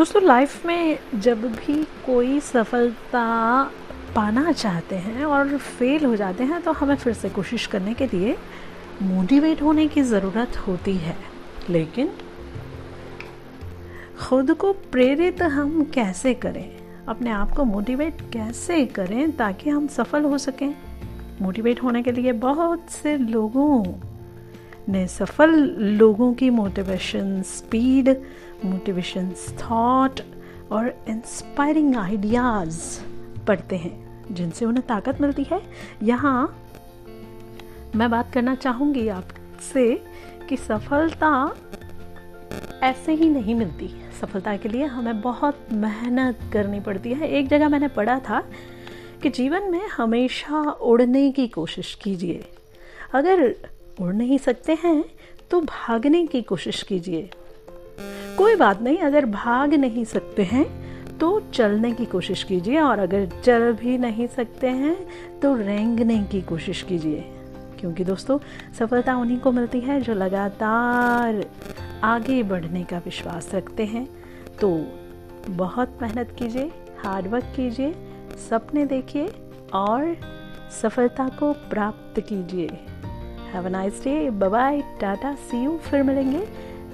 दोस्तों लाइफ में जब भी कोई सफलता पाना चाहते हैं और फेल हो जाते हैं तो हमें फिर से कोशिश करने के लिए मोटिवेट होने की ज़रूरत होती है। लेकिन खुद को प्रेरित हम कैसे करें? अपने आप को मोटिवेट कैसे करें ताकि हम सफल हो सकें? मोटिवेट होने के लिए बहुत से लोगों ने सफल लोगों की मोटिवेशन स्पीड मोटिवेशन थॉट और इंस्पायरिंग आइडियाज़ पढ़ते हैं, जिनसे उन्हें ताकत मिलती है। यहाँ मैं बात करना चाहूँगी आपसे कि सफलता ऐसे ही नहीं मिलती। सफलता के लिए हमें बहुत मेहनत करनी पड़ती है। एक जगह मैंने पढ़ा था कि जीवन में हमेशा उड़ने की कोशिश कीजिए। अगर उड़ नहीं सकते हैं तो भागने की कोशिश कीजिए। कोई बात नहीं, अगर भाग नहीं सकते हैं तो चलने की कोशिश कीजिए, और अगर चल भी नहीं सकते हैं तो रेंगने की कोशिश कीजिए। क्योंकि दोस्तों, सफलता उन्हीं को मिलती है जो लगातार आगे बढ़ने का विश्वास रखते हैं। तो बहुत मेहनत कीजिए हार्डवर्क कीजिए, सपने देखिए, और सफलता को प्राप्त कीजिए। Have a nice day bye tata see you फिर मिलेंगे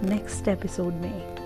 नेक्स्ट एपिसोड में।